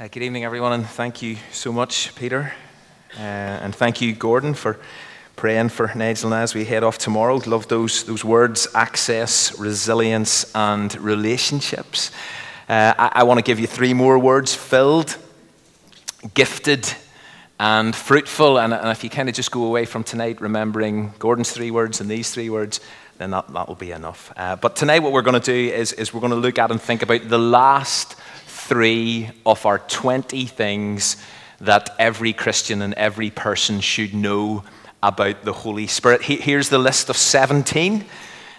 Uh, good evening, everyone, and thank you so much, Peter. Uh, and thank you, Gordon, for praying for Nigel and as we head off tomorrow. Love those, those words access, resilience, and relationships. Uh, I, I want to give you three more words filled, gifted, and fruitful. And, and if you kind of just go away from tonight remembering Gordon's three words and these three words, then that, that will be enough. Uh, but tonight, what we're going to do is, is we're going to look at and think about the last three of our 20 things that every Christian and every person should know about the Holy Spirit. Here's the list of 17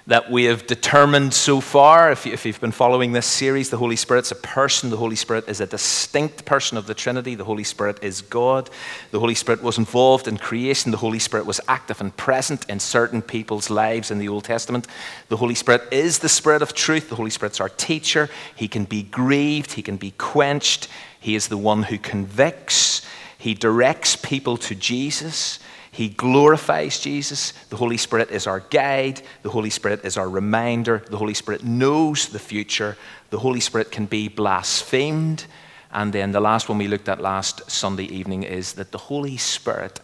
that we have determined so far. If, you, have been following this series, the Holy Spirit's a person. The Holy Spirit is a distinct person of the Trinity. The Holy Spirit is God. The Holy Spirit was involved in creation. The Holy Spirit was active and present in certain people's lives in the Old Testament. The Holy Spirit is the Spirit of truth. The Holy Spirit's our teacher. He can be grieved, He can be quenched. He is the one who convicts. He directs people to Jesus. He glorifies Jesus. The Holy Spirit is our guide. The Holy Spirit is our reminder. The Holy Spirit knows the future. The Holy Spirit can be blasphemed. And then the last one we looked at last Sunday evening is that the Holy Spirit,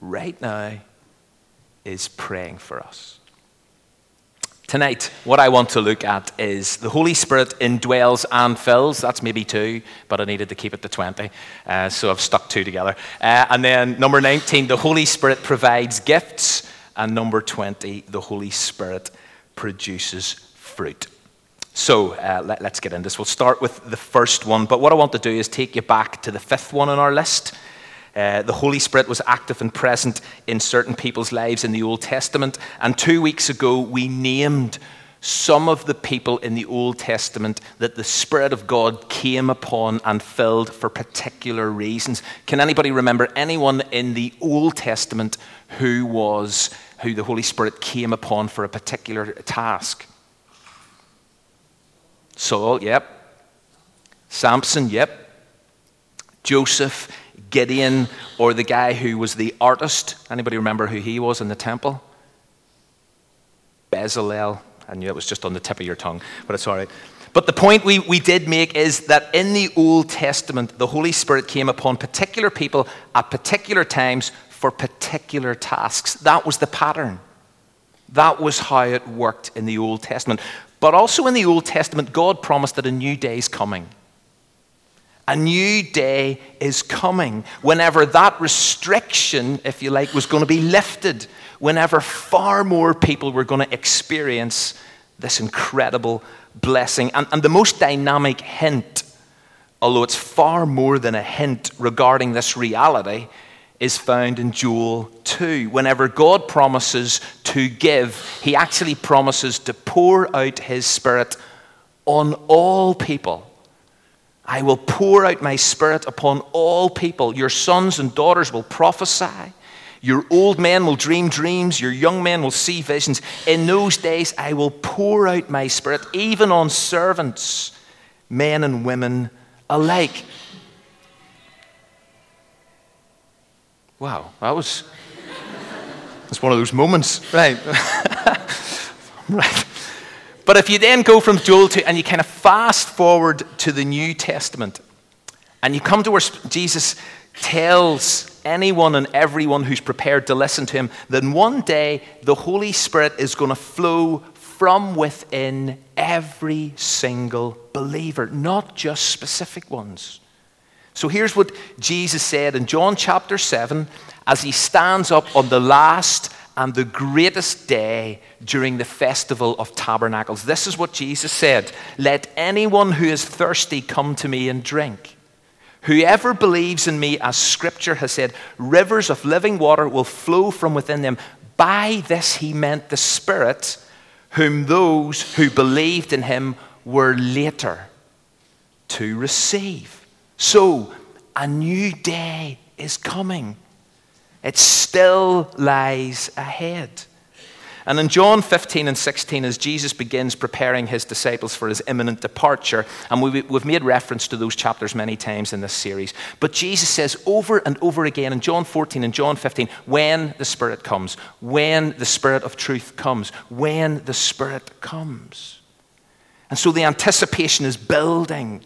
right now, is praying for us. Tonight, what I want to look at is the Holy Spirit indwells and fills. That's maybe two, but I needed to keep it to 20. Uh, so I've stuck two together. Uh, and then number 19, the Holy Spirit provides gifts. And number 20, the Holy Spirit produces fruit. So uh, let, us get into this. We'll start with the first one. But what I want to do is take you back to the fifth one on our list. Uh, the Holy Spirit was active and present in certain people's lives in the Old Testament. And two weeks ago, we named some of the people in the Old Testament that the Spirit of God came upon and filled for particular reasons. Can anybody remember anyone in the Old Testament who was who the Holy Spirit came upon for a particular task? Saul, yep. Samson, yep. Joseph, Gideon, or the guy who was the artist. Anybody remember who he was in the temple? Bezalel. I knew it was just on the tip of your tongue, but it's all right. But the point we, we did make is that in the Old Testament, the Holy Spirit came upon particular people at particular times for particular tasks. That was the pattern. That was how it worked in the Old Testament. But also in the Old Testament, God promised that a new day is coming. A new day is coming whenever that restriction, if you like, was going to be lifted, whenever far more people were going to experience this incredible blessing. And, and the most dynamic hint, although it's far more than a hint regarding this reality, is found in Joel 2. Whenever God promises to give, he actually promises to pour out his spirit on all people I will pour out my spirit upon all people. Your sons and daughters will prophesy. Your old men will dream dreams. Your young men will see visions. In those days, I will pour out my spirit even on servants, men and women alike. Wow, that was that's one of those moments, right? right. But if you then go from Joel to, and you kind of fast forward to the New Testament, and you come to where Jesus tells anyone and everyone who's prepared to listen to him that one day the Holy Spirit is going to flow from within every single believer, not just specific ones. So here's what Jesus said in John chapter 7 as he stands up on the last and the greatest day during the festival of tabernacles. This is what Jesus said Let anyone who is thirsty come to me and drink. Whoever believes in me, as scripture has said, rivers of living water will flow from within them. By this he meant the Spirit, whom those who believed in him were later to receive. So, a new day is coming. It still lies ahead. And in John 15 and 16, as Jesus begins preparing his disciples for his imminent departure, and we've made reference to those chapters many times in this series, but Jesus says over and over again in John 14 and John 15, when the Spirit comes, when the Spirit of truth comes, when the Spirit comes. And so the anticipation is building.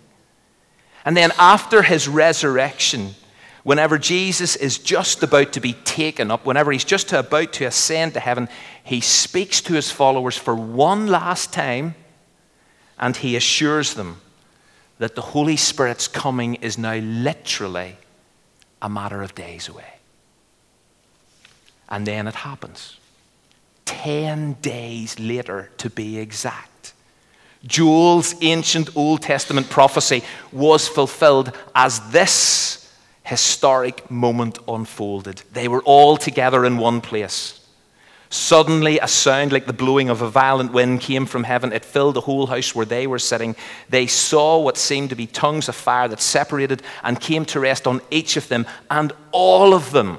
And then after his resurrection, whenever Jesus is just about to be taken up, whenever he's just about to ascend to heaven, he speaks to his followers for one last time and he assures them that the Holy Spirit's coming is now literally a matter of days away. And then it happens. Ten days later, to be exact. Joel's ancient Old Testament prophecy was fulfilled as this historic moment unfolded. They were all together in one place. Suddenly, a sound like the blowing of a violent wind came from heaven. It filled the whole house where they were sitting. They saw what seemed to be tongues of fire that separated and came to rest on each of them. And all of them,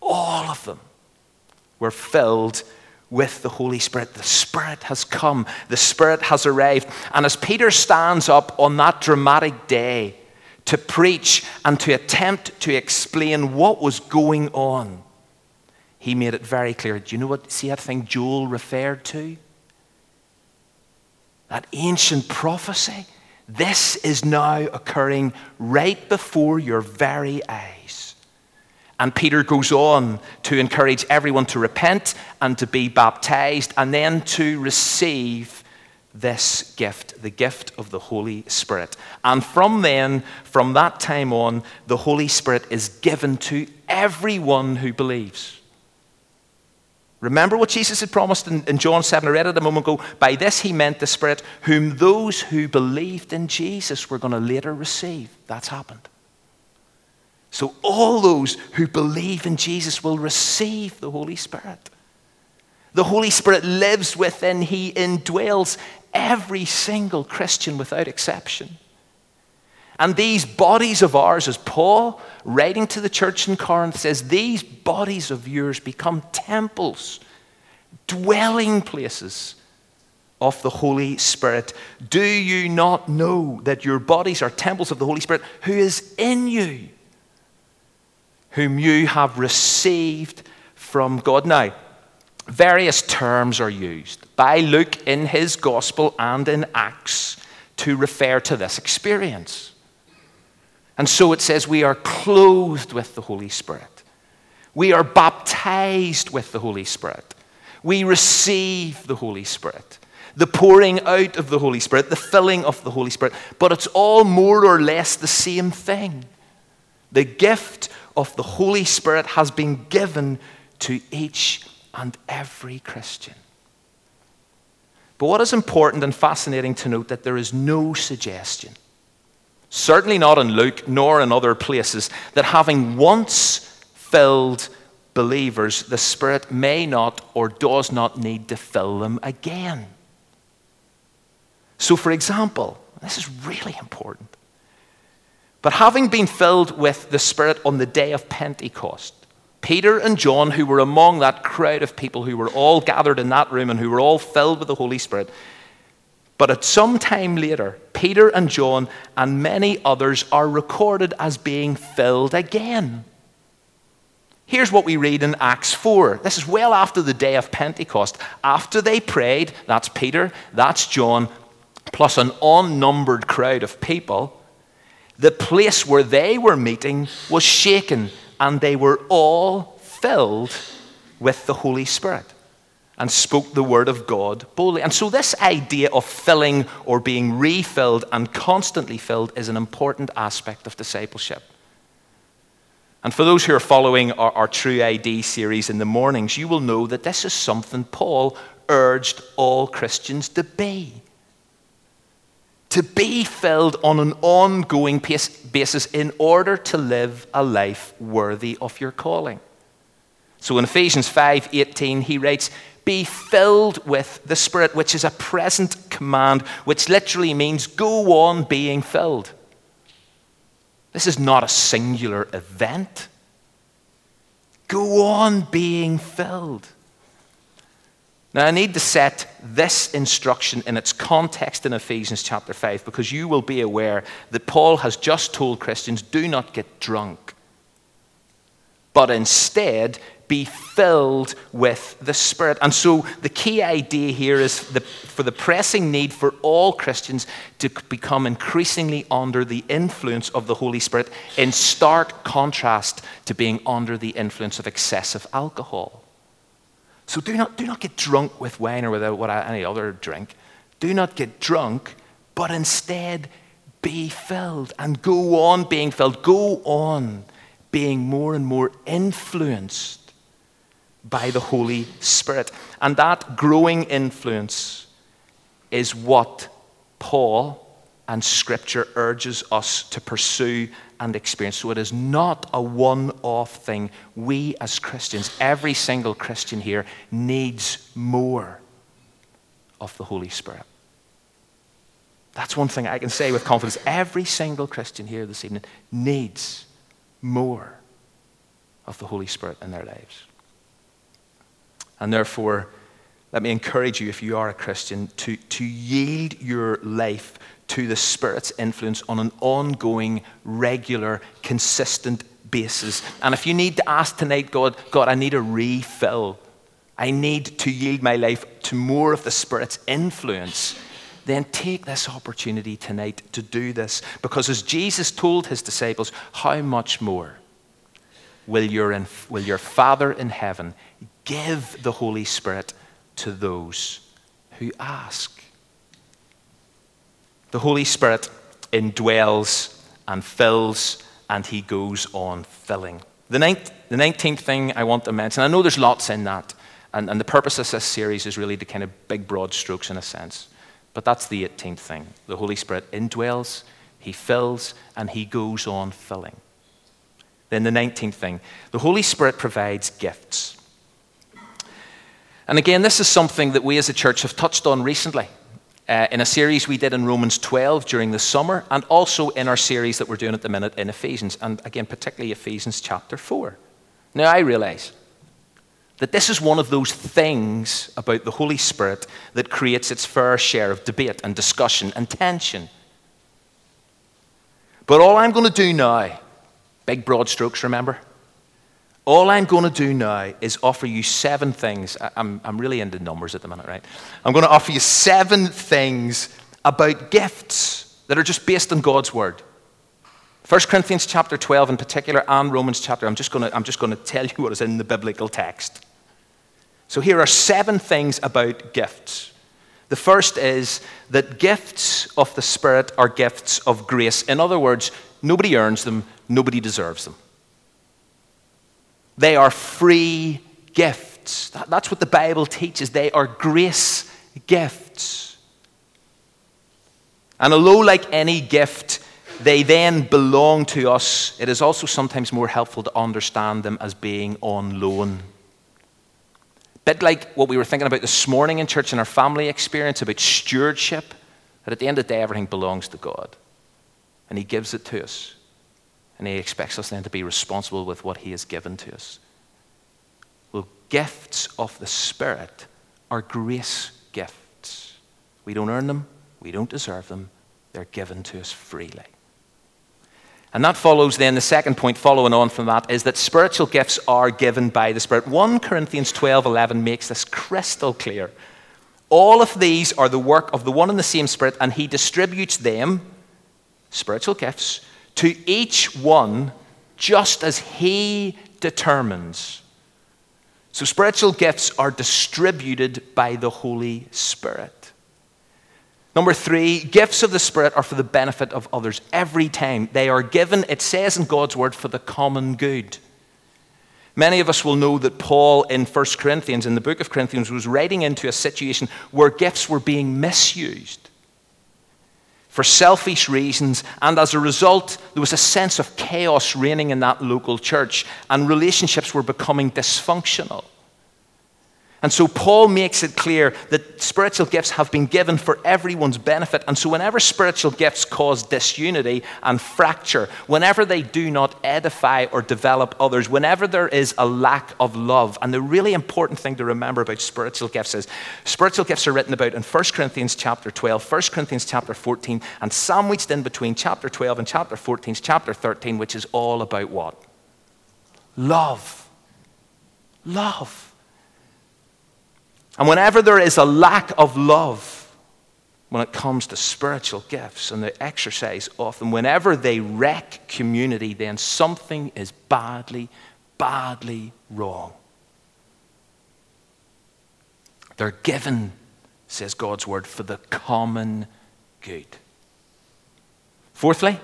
all of them, were filled with the Holy Spirit. The Spirit has come, the Spirit has arrived. And as Peter stands up on that dramatic day to preach and to attempt to explain what was going on, he made it very clear. Do you know what? See that thing Joel referred to? That ancient prophecy? This is now occurring right before your very eyes. And Peter goes on to encourage everyone to repent and to be baptized and then to receive this gift, the gift of the Holy Spirit. And from then, from that time on, the Holy Spirit is given to everyone who believes. Remember what Jesus had promised in, in, John 7. I read it a moment ago. By this he meant the Spirit, whom those who believed in Jesus were going to later receive. That's happened. So all those who believe in Jesus will receive the Holy Spirit. The Holy Spirit lives within, he indwells every single Christian without exception. And these bodies of ours, as Paul, writing to the church in Corinth, says, these bodies of yours become temples, dwelling places of the Holy Spirit. Do you not know that your bodies are temples of the Holy Spirit who is in you, whom you have received from God? Now, various terms are used by Luke in his gospel and in Acts to refer to this experience. And so it says we are clothed with the Holy Spirit. We are baptized with the Holy Spirit. We receive the Holy Spirit. The pouring out of the Holy Spirit, the filling of the Holy Spirit. But it's all more or less the same thing. The gift of the Holy Spirit has been given to each and every Christian. But what is important and fascinating to note that there is no suggestion certainly not in Luke nor in other places, that having once filled believers, the Spirit may not or does not need to fill them again. So, for example, this is really important. But having been filled with the Spirit on the day of Pentecost, Peter and John, who were among that crowd of people who were all gathered in that room and who were all filled with the Holy Spirit, but at some time later, Peter and John and many others are recorded as being filled again. Here's what we read in Acts 4. This is well after the day of Pentecost. After they prayed, that's Peter, that's John, plus an unnumbered crowd of people, the place where they were meeting was shaken, and they were all filled with the Holy Spirit and spoke the word of God boldly. And so, this idea of filling or being refilled and constantly filled is an important aspect of discipleship. And for those who are following our, our, True ID series in the mornings, you will know that this is something Paul urged all Christians to be. To be filled on an ongoing basis in order to live a life worthy of your calling. So in Ephesians 5:18 he writes, "Be filled with the Spirit," which is a present command, which literally means go on being filled. This is not a singular event. Go on being filled. Now, I need to set this instruction in its context in Ephesians chapter 5 because you will be aware that Paul has just told Christians do not get drunk, but instead be filled with the Spirit. And so the key idea here is the, for the pressing need for all Christians to become increasingly under the influence of the Holy Spirit, in stark contrast to being under the influence of excessive alcohol. So do not, do not get drunk with wine or with any other drink. Do not get drunk, but instead be filled and go on being filled. Go on being more and more influenced by the Holy Spirit. And that growing influence is what Paul and Scripture urges us to pursue and experience. So it is not a one off thing. We as Christians, every single Christian here, needs more of the Holy Spirit. That's one thing I can say with confidence. Every single Christian here this evening needs more of the Holy Spirit in their lives. And therefore, let me encourage you, if you are a Christian, to, to yield your life to the Spirit's influence on an ongoing, regular, consistent basis. And if you need to ask tonight, God, God, I need a refill. I need to yield my life to more of the Spirit's influence. Then take this opportunity tonight to do this. Because as Jesus told his disciples, how much more will your, will your Father in heaven give the Holy Spirit to those who ask. The Holy Spirit indwells and fills, and he goes on filling. The, ninth, the 19th thing I want to mention, I know there's lots in that, and, and the purpose of this series is really to kind of big, broad strokes in a sense. But that's the 18th thing. The Holy Spirit indwells, he fills, and he goes on filling. Then the 19th thing the Holy Spirit provides gifts. And again, this is something that we as a church have touched on recently uh, in a series we did in Romans 12 during the summer, and also in our series that we're doing at the minute in Ephesians, and again, particularly Ephesians chapter 4. Now, I realize that this is one of those things about the Holy Spirit that creates its fair share of debate and discussion and tension. But all I'm going to do now, big broad strokes, remember? All I'm going to do now is offer you seven things. I'm, I'm really into numbers at the minute, right? I'm going to offer you seven things about gifts that are just based on God's word. 1 Corinthians chapter 12 in particular and Romans chapter, I'm just going to, I'm just going to tell you what is in the biblical text. So here are seven things about gifts. The first is that gifts of the Spirit are gifts of grace. In other words, nobody earns them, nobody deserves them. They are free gifts. That's what the Bible teaches. They are grace gifts. And although, like any gift, they then belong to us, it is also sometimes more helpful to understand them as being on loan. Bit like what we were thinking about this morning in church in our family experience about stewardship, that at the end of the day, everything belongs to God. And He gives it to us. And He expects us then to be responsible with what He has given to us. Well, gifts of the Spirit are grace gifts. We don't earn them, we don't deserve them, they're given to us freely. And that follows then the second point following on from that is that spiritual gifts are given by the Spirit. 1 Corinthians 12 11 makes this crystal clear. All of these are the work of the one and the same Spirit, and He distributes them, spiritual gifts, to each one just as he determines. So, spiritual gifts are distributed by the Holy Spirit. Number three, gifts of the Spirit are for the benefit of others every time. They are given, it says in God's word, for the common good. Many of us will know that Paul in 1 Corinthians, in the book of Corinthians, was writing into a situation where gifts were being misused for selfish reasons, and as a result, there was a sense of chaos reigning in that local church, and relationships were becoming dysfunctional. And so Paul makes it clear that spiritual gifts have been given for everyone's benefit. And so, whenever spiritual gifts cause disunity and fracture, whenever they do not edify or develop others, whenever there is a lack of love, and the really important thing to remember about spiritual gifts is spiritual gifts are written about in 1 Corinthians chapter 12, 1 Corinthians chapter 14, and sandwiched in between chapter 12 and chapter 14 is chapter 13, which is all about what? Love love. And whenever there is a lack of love, when it comes to spiritual gifts and the exercise of them, whenever they wreck community, then something is badly, badly wrong. They're given, says God's word, for the common good. Fourthly,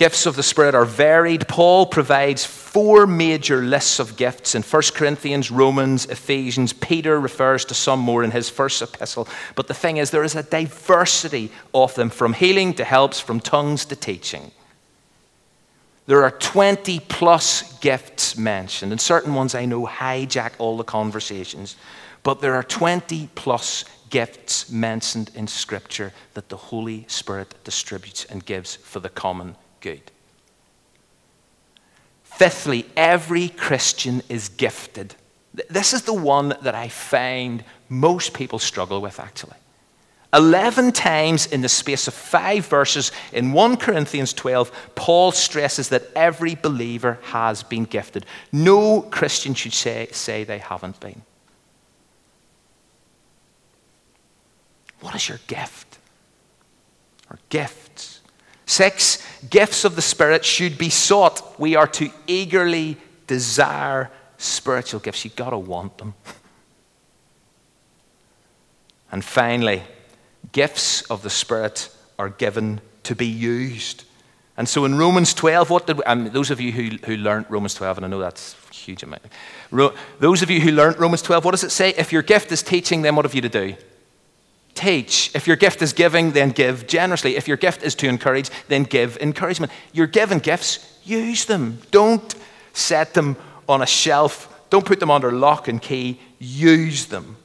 Gifts of the Spirit are varied. Paul provides four major lists of gifts in 1 Corinthians, Romans, Ephesians. Peter refers to some more in his first epistle. But the thing is, there is a diversity of them from healing to helps, from tongues to teaching. There are 20 plus gifts mentioned, and certain ones I know hijack all the conversations. But there are 20 plus gifts mentioned in Scripture that the Holy Spirit distributes and gives for the common good. Fifthly, every Christian is gifted. This is the one that I find most people struggle with, actually. 11 times in the space of five verses in 1 Corinthians 12, Paul stresses that every believer has been gifted. No Christian should say, say they haven't been. What is your gift? Or gifts? Six, gifts of the Spirit should be sought. We are to eagerly desire spiritual gifts. You've got to want them. And finally, gifts of the Spirit are given to be used. And so in Romans 12, what did we, um, those of you who, who learned Romans 12, and I know that's huge amount, Ro, those of you who learned Romans 12, what does it say? If your gift is teaching, then what have you to do? Teach. If your gift is giving, then give generously. If your gift is to encourage, then give encouragement. You're given gifts, use them. Don't set them on a shelf, don't put them under lock and key. Use them.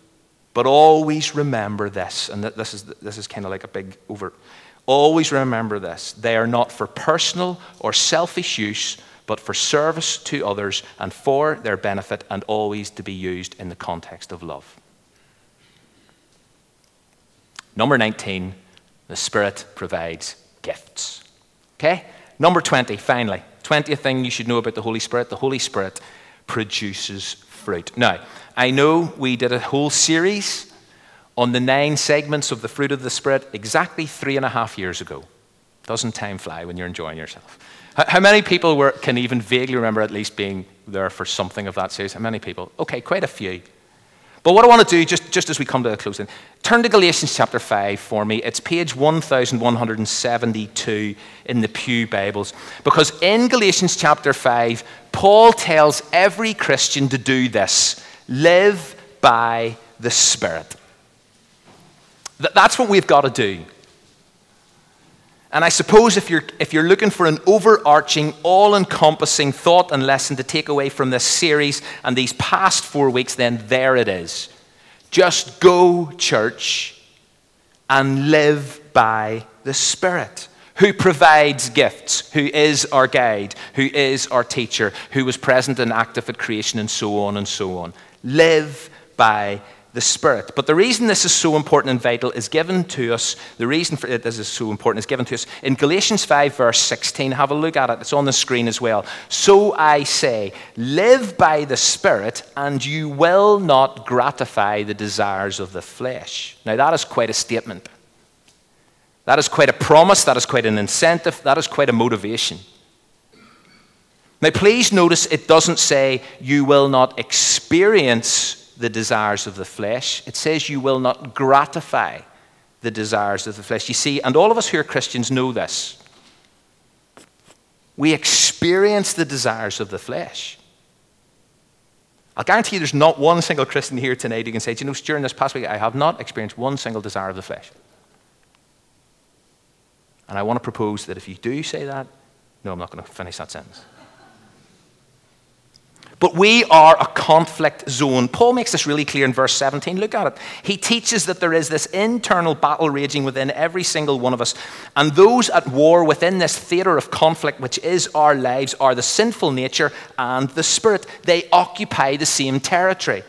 But always remember this, and this is, this is kind of like a big over. Always remember this. They are not for personal or selfish use, but for service to others and for their benefit, and always to be used in the context of love. Number 19, the Spirit provides gifts. Okay? Number 20, finally. 20th thing you should know about the Holy Spirit the Holy Spirit produces fruit. Now, I know we did a whole series on the nine segments of the fruit of the Spirit exactly three and a half years ago. Doesn't time fly when you're enjoying yourself? How many people were, can even vaguely remember at least being there for something of that series? How many people? Okay, quite a few. But what I want to do, just, just as we come to a closing, turn to Galatians chapter 5 for me. It's page 1172 in the Pew Bibles. Because in Galatians chapter 5, Paul tells every Christian to do this live by the Spirit. That's what we've got to do. And I suppose if you're, if you're looking for an overarching, all encompassing thought and lesson to take away from this series and these past four weeks, then there it is. Just go, church, and live by the Spirit, who provides gifts, who is our guide, who is our teacher, who was present and active at creation, and so on and so on. Live by the Spirit. But the reason this is so important and vital is given to us, the reason for it this is so important is given to us in Galatians 5, verse 16. Have a look at it, it's on the screen as well. So I say, live by the Spirit, and you will not gratify the desires of the flesh. Now, that is quite a statement. That is quite a promise, that is quite an incentive, that is quite a motivation. Now, please notice it doesn't say you will not experience the desires of the flesh. It says you will not gratify the desires of the flesh. You see, and all of us who are Christians know this. We experience the desires of the flesh. I'll guarantee you there's not one single Christian here tonight who can say, you know, during this past week, I have not experienced one single desire of the flesh. And I want to propose that if you do say that, no, I'm not going to finish that sentence. But we are a conflict zone. Paul makes this really clear in verse 17. Look at it. He teaches that there is this internal battle raging within every single one of us. And those at war within this theater of conflict, which is our lives, are the sinful nature and the spirit. They occupy the same territory.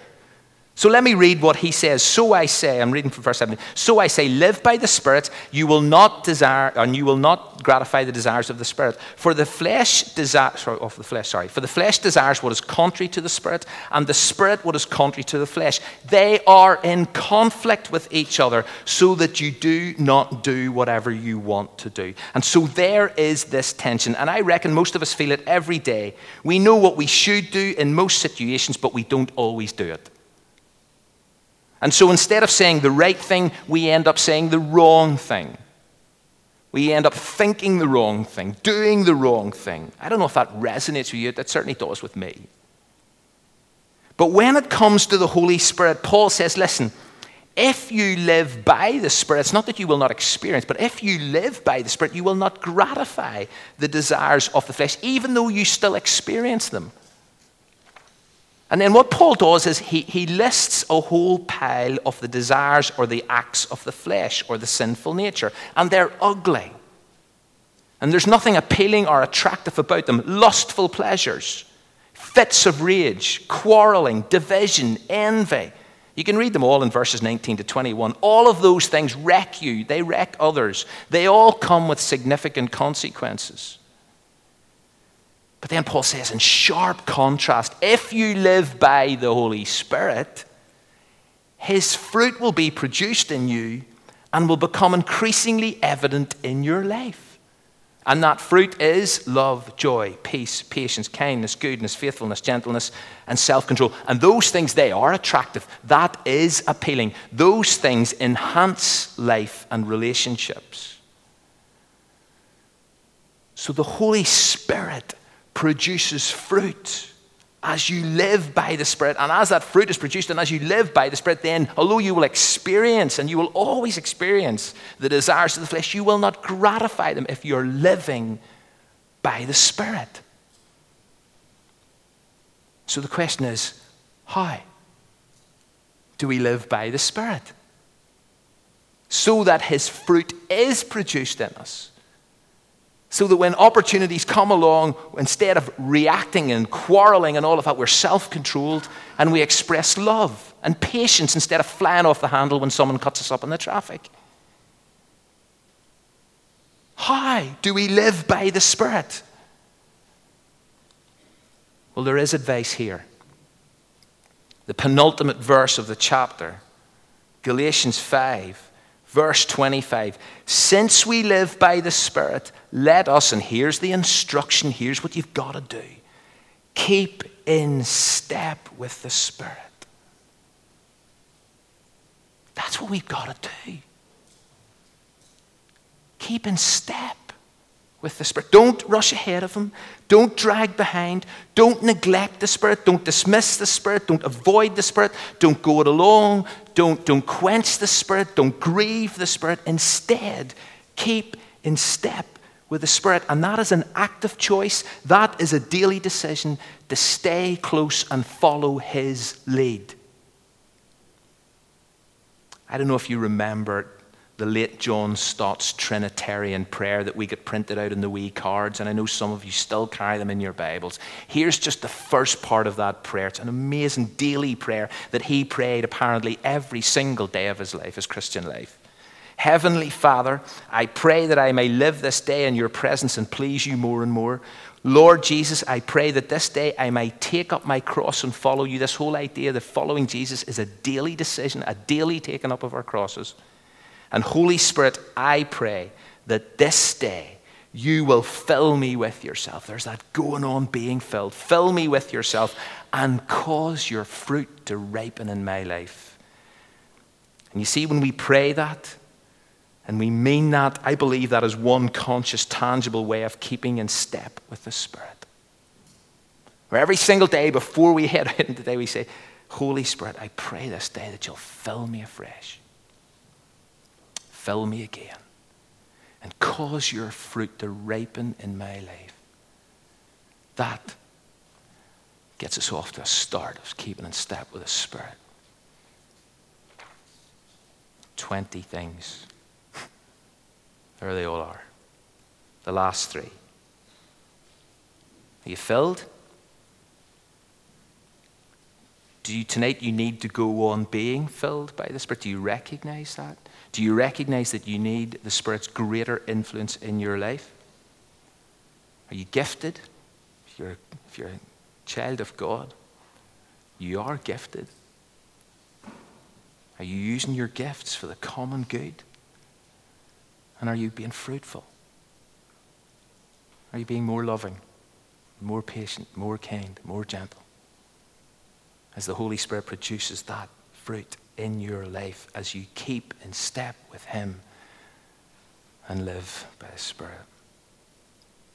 So let me read what he says. So I say, I'm reading from verse 7. So I say, live by the Spirit, you will not desire, and you will not gratify the desires of the Spirit. For the flesh desires, sorry, of the flesh, sorry. For the flesh desires what is contrary to the Spirit, and the Spirit what is contrary to the flesh. They are in conflict with each other, so that you do not do whatever you want to do. And so there is this tension. And I reckon most of us feel it every day. We know what we should do in most situations, but we don't always do it. And so instead of saying the right thing, we end up saying the wrong thing. We end up thinking the wrong thing, doing the wrong thing. I don't know if that resonates with you, that certainly does with me. But when it comes to the Holy Spirit, Paul says, listen, if you live by the Spirit, it's not that you will not experience, but if you live by the Spirit, you will not gratify the desires of the flesh, even though you still experience them. And then what Paul does is he, he lists a whole pile of the desires or the acts of the flesh or the sinful nature, and they're ugly. And there's nothing appealing or attractive about them. Lustful pleasures, fits of rage, quarreling, division, envy. You can read them all in verses 19 to 21. All of those things wreck you, they wreck others. They all come with significant consequences. But then Paul says, in sharp contrast, if you live by the Holy Spirit, his fruit will be produced in you and will become increasingly evident in your life. And that fruit is love, joy, peace, patience, kindness, goodness, faithfulness, gentleness, and self control. And those things, they are attractive. That is appealing. Those things enhance life and relationships. So the Holy Spirit produces fruit as you live by the Spirit. And as that fruit is produced, and as you live by the Spirit, then although you will experience, and you will always experience the desires of the flesh, you will not gratify them if you're living by the Spirit. So the question is how do we live by the Spirit? So that His fruit is produced in us so that when opportunities come along, instead of reacting and quarreling and all of that, we're self controlled and we express love and patience instead of flying off the handle when someone cuts us up in the traffic. How do we live by the Spirit? Well, there is advice here. The penultimate verse of the chapter, Galatians 5, Verse 25 Since we live by the Spirit, let us, and here's the instruction, here's what you've got to do keep in step with the Spirit. That's what we've got to do. Keep in step with the Spirit. Don't rush ahead of Him. Don't drag behind. Don't neglect the Spirit. Don't dismiss the Spirit. Don't avoid the Spirit. Don't go it alone. Don't, don't quench the Spirit. Don't grieve the Spirit. Instead, keep in step with the Spirit. And that is an active choice. That is a daily decision to stay close and follow His lead. I don't know if you remember the late John Stott's Trinitarian prayer that we get printed out in the wee cards, and I know some of you still carry them in your Bibles. Here's just the first part of that prayer. It's an amazing daily prayer that he prayed apparently every single day of his life, his Christian life. Heavenly Father, I pray that I may live this day in your presence and please you more and more. Lord Jesus, I pray that this day I may take up my cross and follow you. This whole idea that following Jesus is a daily decision, a daily taking up of our crosses. And Holy Spirit, I pray that this day you will fill me with yourself. There's that going on being filled. Fill me with yourself and cause your fruit to ripen in my life. And you see, when we pray that, and we mean that, I believe that is one conscious, tangible way of keeping in step with the Spirit. Where every single day before we head out into the day, we say, Holy Spirit, I pray this day that you'll fill me afresh fill me again and cause your fruit to ripen in my life. That gets us off to a start of keeping in step with the Spirit. 20 things. there they all are. The last three. Are you filled? Do you, tonight you need to go on being filled by the Spirit? Do you recognize that? Do you recognize that you need the Spirit's greater influence in your life? Are you gifted? If you're, if you're a child of God, you are gifted. Are you using your gifts for the common good? And are you being fruitful? Are you being more loving, more patient, more kind, more gentle? As the Holy Spirit produces that fruit in your life as you keep in step with Him and live by His Spirit.